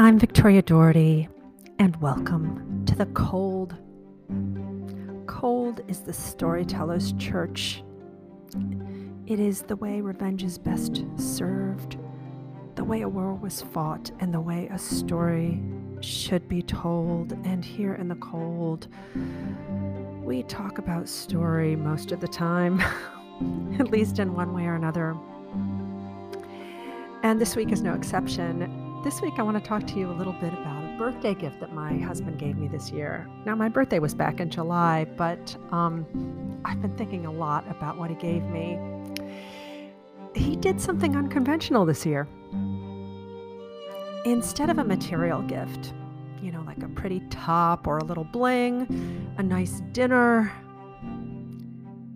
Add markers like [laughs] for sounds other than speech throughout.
I'm Victoria Dougherty, and welcome to the Cold. Cold is the storyteller's church. It is the way revenge is best served, the way a war was fought, and the way a story should be told. And here in the cold, we talk about story most of the time, [laughs] at least in one way or another. And this week is no exception. This week, I want to talk to you a little bit about a birthday gift that my husband gave me this year. Now, my birthday was back in July, but um, I've been thinking a lot about what he gave me. He did something unconventional this year. Instead of a material gift, you know, like a pretty top or a little bling, a nice dinner,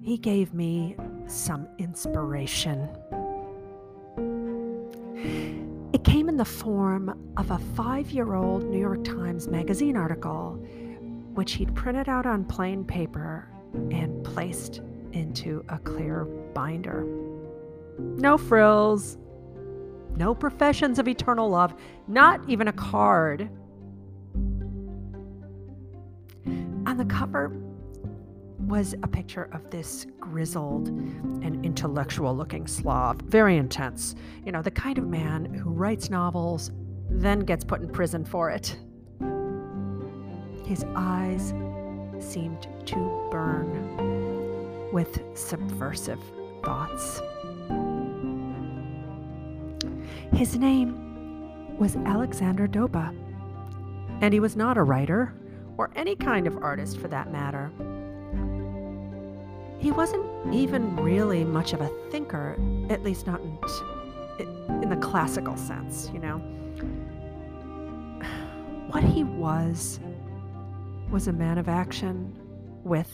he gave me some inspiration. It came in the form of a five year old New York Times Magazine article, which he'd printed out on plain paper and placed into a clear binder. No frills, no professions of eternal love, not even a card. On the cover was a picture of this grizzled and intellectual looking Slav, very intense. You know, the kind of man who writes novels, then gets put in prison for it. His eyes seemed to burn with subversive thoughts. His name was Alexander Doba, and he was not a writer, or any kind of artist for that matter he wasn't even really much of a thinker, at least not in, in the classical sense, you know. [sighs] What he was was a man of action with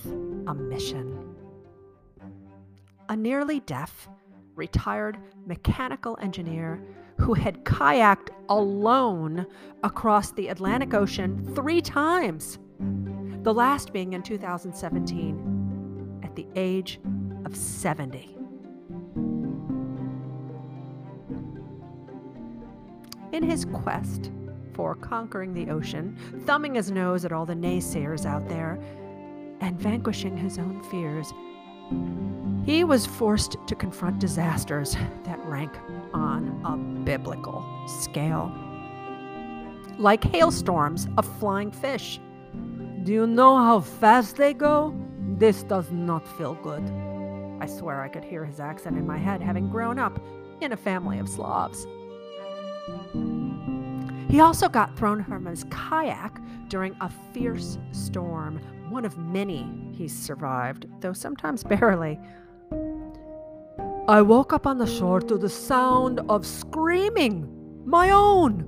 a mission. A nearly deaf, retired mechanical engineer who had kayaked alone across the Atlantic Ocean three times, the last being in 2017 at the age of 70. In his quest for conquering the ocean, thumbing his nose at all the naysayers out there, and vanquishing his own fears, he was forced to confront disasters that rank on a biblical scale. Like hailstorms of flying fish. Do you know how fast they go? This does not feel good. I swear I could hear his accent in my head, having grown up in a family of Slavs. He also got thrown from his kayak during a fierce storm, one of many he's survived, though sometimes barely. I woke up on the shore to the sound of screaming, my own.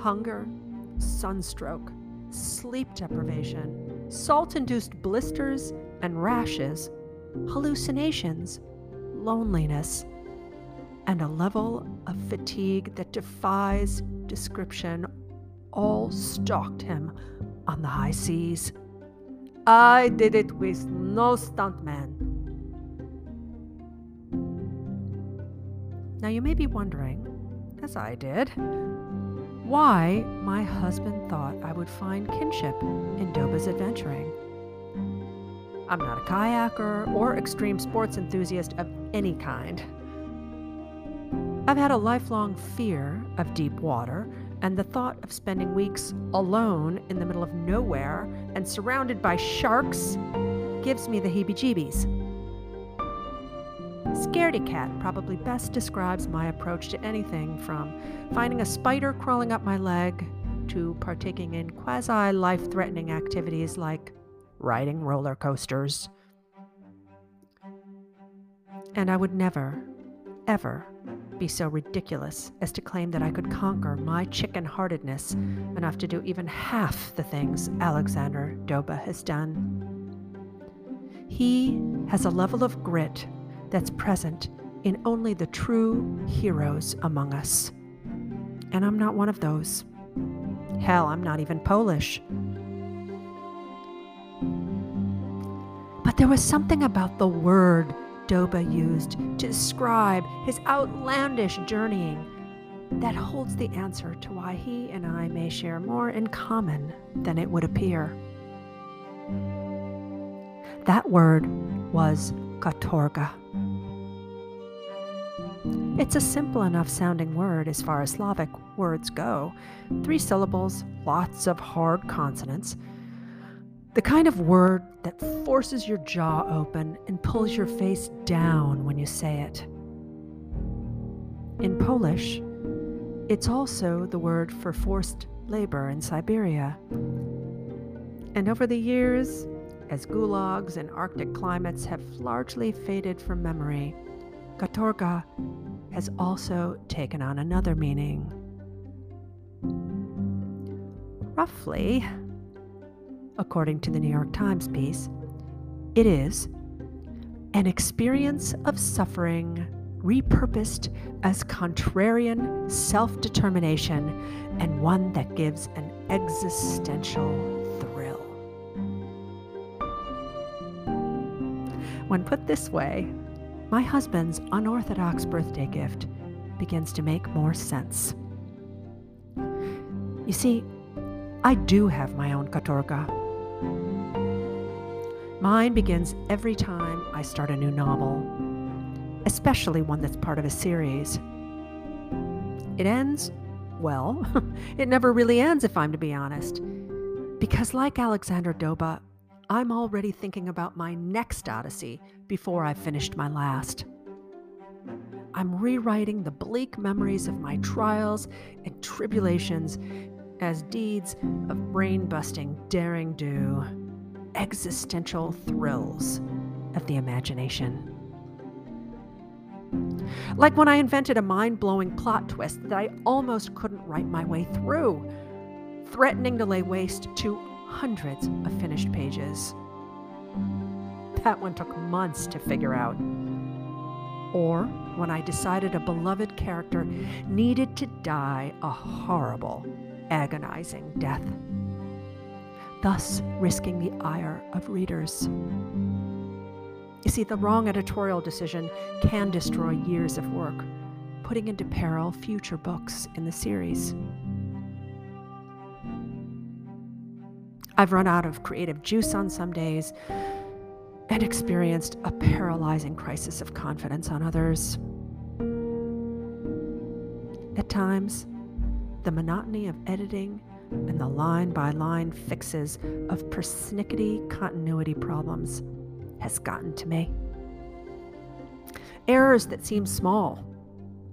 Hunger, sunstroke, sleep deprivation, salt induced blisters and rashes, hallucinations, loneliness, and a level of fatigue that defies description all stalked him on the high seas. I did it with no stuntman. Now you may be wondering, as I did, why my husband thought I would find kinship in Doba's adventuring. I'm not a kayaker or extreme sports enthusiast of any kind. I've had a lifelong fear of deep water, and the thought of spending weeks alone in the middle of nowhere and surrounded by sharks gives me the heebie jeebies. Scaredy cat probably best describes my approach to anything from finding a spider crawling up my leg to partaking in quasi life threatening activities like riding roller coasters. And I would never, ever be so ridiculous as to claim that I could conquer my chicken heartedness enough to do even half the things Alexander Doba has done. He has a level of grit that's present in only the true heroes among us. And I'm not one of those. Hell, I'm not even Polish. But there was something about the word Doba used to describe his outlandish journeying that holds the answer to why he and I may share more in common than it would appear. That word was katorga. It's a simple enough sounding word as far as Slavic words go three syllables, lots of hard consonants. The kind of word that forces your jaw open and pulls your face down when you say it. In Polish, it's also the word for forced labor in Siberia. And over the years, as gulags and Arctic climates have largely faded from memory, katorga has also taken on another meaning. Roughly, according to the New York Times piece, it is an experience of suffering repurposed as contrarian self determination and one that gives an existential thrill. When put this way, my husband's unorthodox birthday gift begins to make more sense. You see, I do have my own katorga. Mine begins every time I start a new novel, especially one that's part of a series. It ends, well, [laughs] it never really ends if I'm to be honest. Because, like Alexander Doba, I'm already thinking about my next Odyssey before I've finished my last. I'm rewriting the bleak memories of my trials and tribulations as deeds of brain busting, daring do, existential thrills of the imagination. Like when I invented a mind blowing plot twist that I almost couldn't write my way through, threatening to lay waste to hundreds of finished pages. That one took months to figure out. Or when I decided a beloved character needed to die a horrible, agonizing death, thus risking the ire of readers. You see, the wrong editorial decision can destroy years of work, putting into peril future books in the series. I've run out of creative juice on some days and experienced a paralyzing crisis of confidence on others. At times, the monotony of editing and the line by line fixes of persnickety continuity problems has gotten to me. Errors that seem small,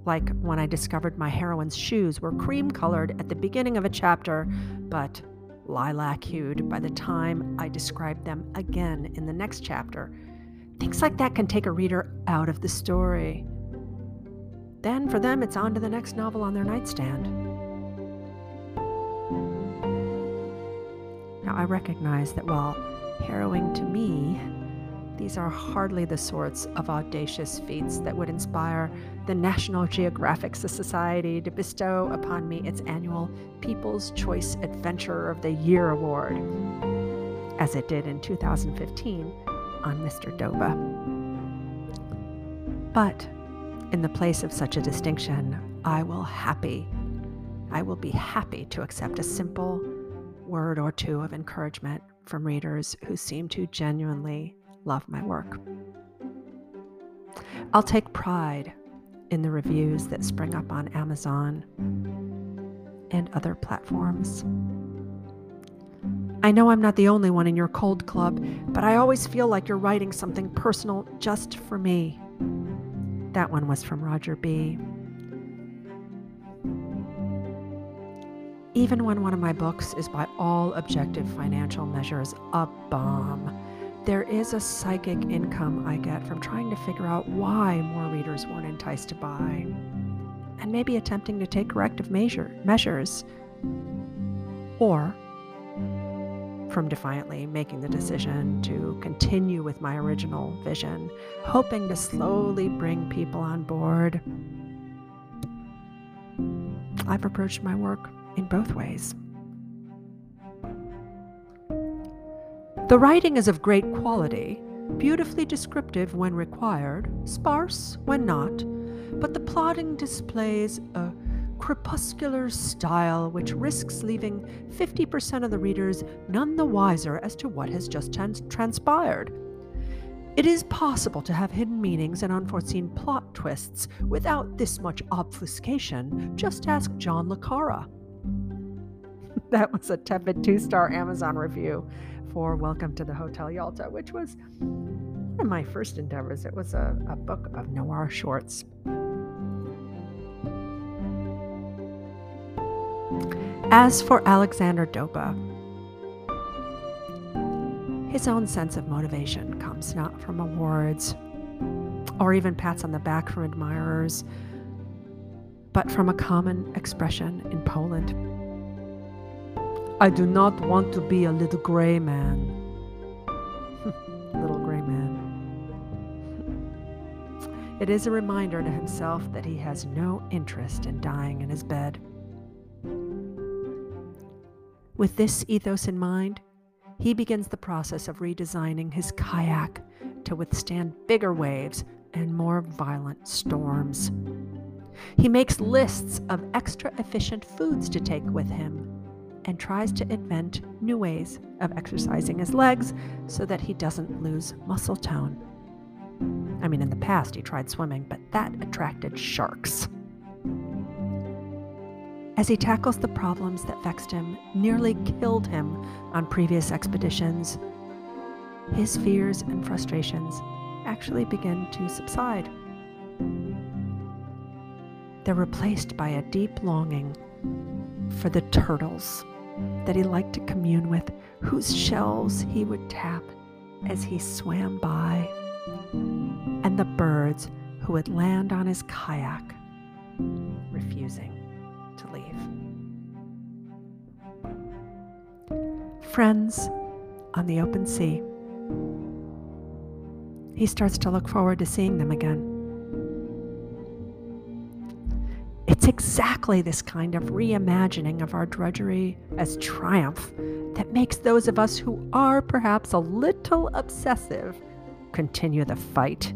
like when I discovered my heroine's shoes were cream colored at the beginning of a chapter, but lilac hued by the time I describe them again in the next chapter. Things like that can take a reader out of the story. Then for them, it's on to the next novel on their nightstand. Now, I recognize that while harrowing to me, these are hardly the sorts of audacious feats that would inspire the National Geographic Society to bestow upon me its annual People's Choice Adventurer of the Year award, as it did in 2015 on Mr. Doba. But in the place of such a distinction, I will happy, I will be happy to accept a simple word or two of encouragement from readers who seem to genuinely love my work. I'll take pride in the reviews that spring up on Amazon and other platforms. I know I'm not the only one in your cold club, but I always feel like you're writing something personal just for me. That one was from Roger B. Even when one of my books is by all objective financial measures a bomb, there is a psychic income I get from trying to figure out why more readers weren't enticed to buy, and maybe attempting to take corrective measure, measures, or from defiantly making the decision to continue with my original vision, hoping to slowly bring people on board. I've approached my work in both ways. The writing is of great quality, beautifully descriptive when required, sparse when not, but the plotting displays a crepuscular style which risks leaving 50% of the readers none the wiser as to what has just trans- transpired. It is possible to have hidden meanings and unforeseen plot twists without this much obfuscation. Just ask John Le Carre. [laughs] that was a tepid two star Amazon review for Welcome to the Hotel Yalta, which was one of my first endeavors. It was a, a book of noir shorts. As for Alexander Doba, his own sense of motivation comes not from awards or even pats on the back from admirers, but from a common expression in Poland. I do not want to be a little gray man. [laughs] little gray man. [laughs] It is a reminder to himself that he has no interest in dying in his bed. With this ethos in mind, he begins the process of redesigning his kayak to withstand bigger waves and more violent storms. He makes lists of extra efficient foods to take with him and tries to invent new ways of exercising his legs so that he doesn't lose muscle tone. I mean, in the past, he tried swimming, but that attracted sharks. As he tackles the problems that vexed him, nearly killed him on previous expeditions, his fears and frustrations actually begin to subside. They're replaced by a deep longing for the turtles that he liked to commune with, whose shells he would tap as he swam by, and the birds who would land on his kayak, refusing to leave. Friends on the open sea. He starts to look forward to seeing them again. It's exactly this kind of reimagining of our drudgery as triumph that makes those of us who are perhaps a little obsessive continue the fight.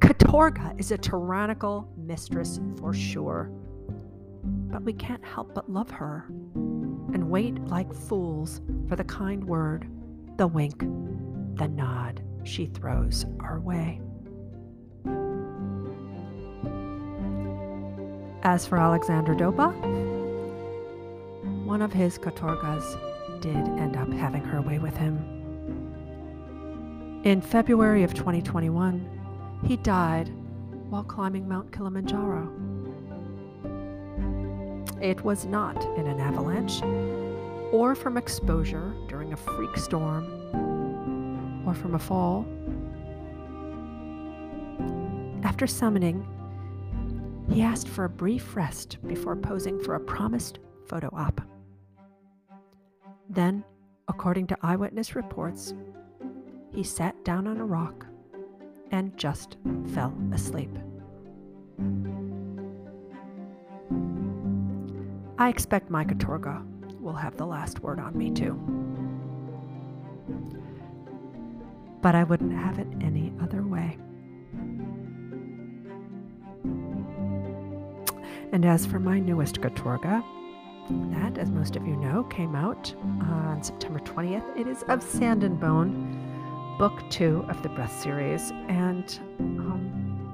Katorga is a tyrannical mistress for sure, but we can't help but love her and wait like fools for the kind word, the wink, the nod she throws our way. As for Alexander Doba, one of his katorgas did end up having her way with him. In February of 2021, he died while climbing Mount Kilimanjaro. It was not in an avalanche, or from exposure during a freak storm, or from a fall. After summiting, he asked for a brief rest before posing for a promised photo op. Then, according to eyewitness reports, he sat down on a rock and just fell asleep. I expect my Katorga will have the last word on me too. But I wouldn't have it any other way. And as for my newest Katorga, that, as most of you know, came out on September 20th. It is of Sand and Bone, book two of the Breath series. And um,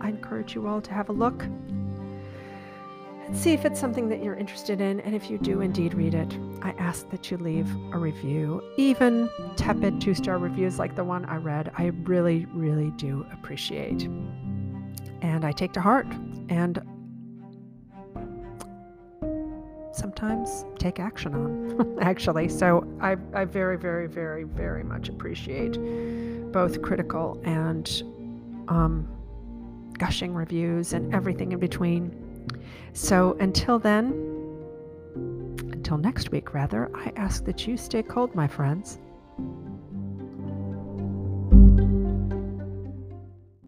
I encourage you all to have a look and see if it's something that you're interested in. And if you do indeed read it, I ask that you leave a review. Even tepid two star reviews like the one I read, I really, really do appreciate and I take to heart and sometimes take action on, [laughs] actually. So I, I very, very, very, very much appreciate both critical and um, gushing reviews and everything in between. So until then, until next week, rather, I ask that you stay cold, my friends.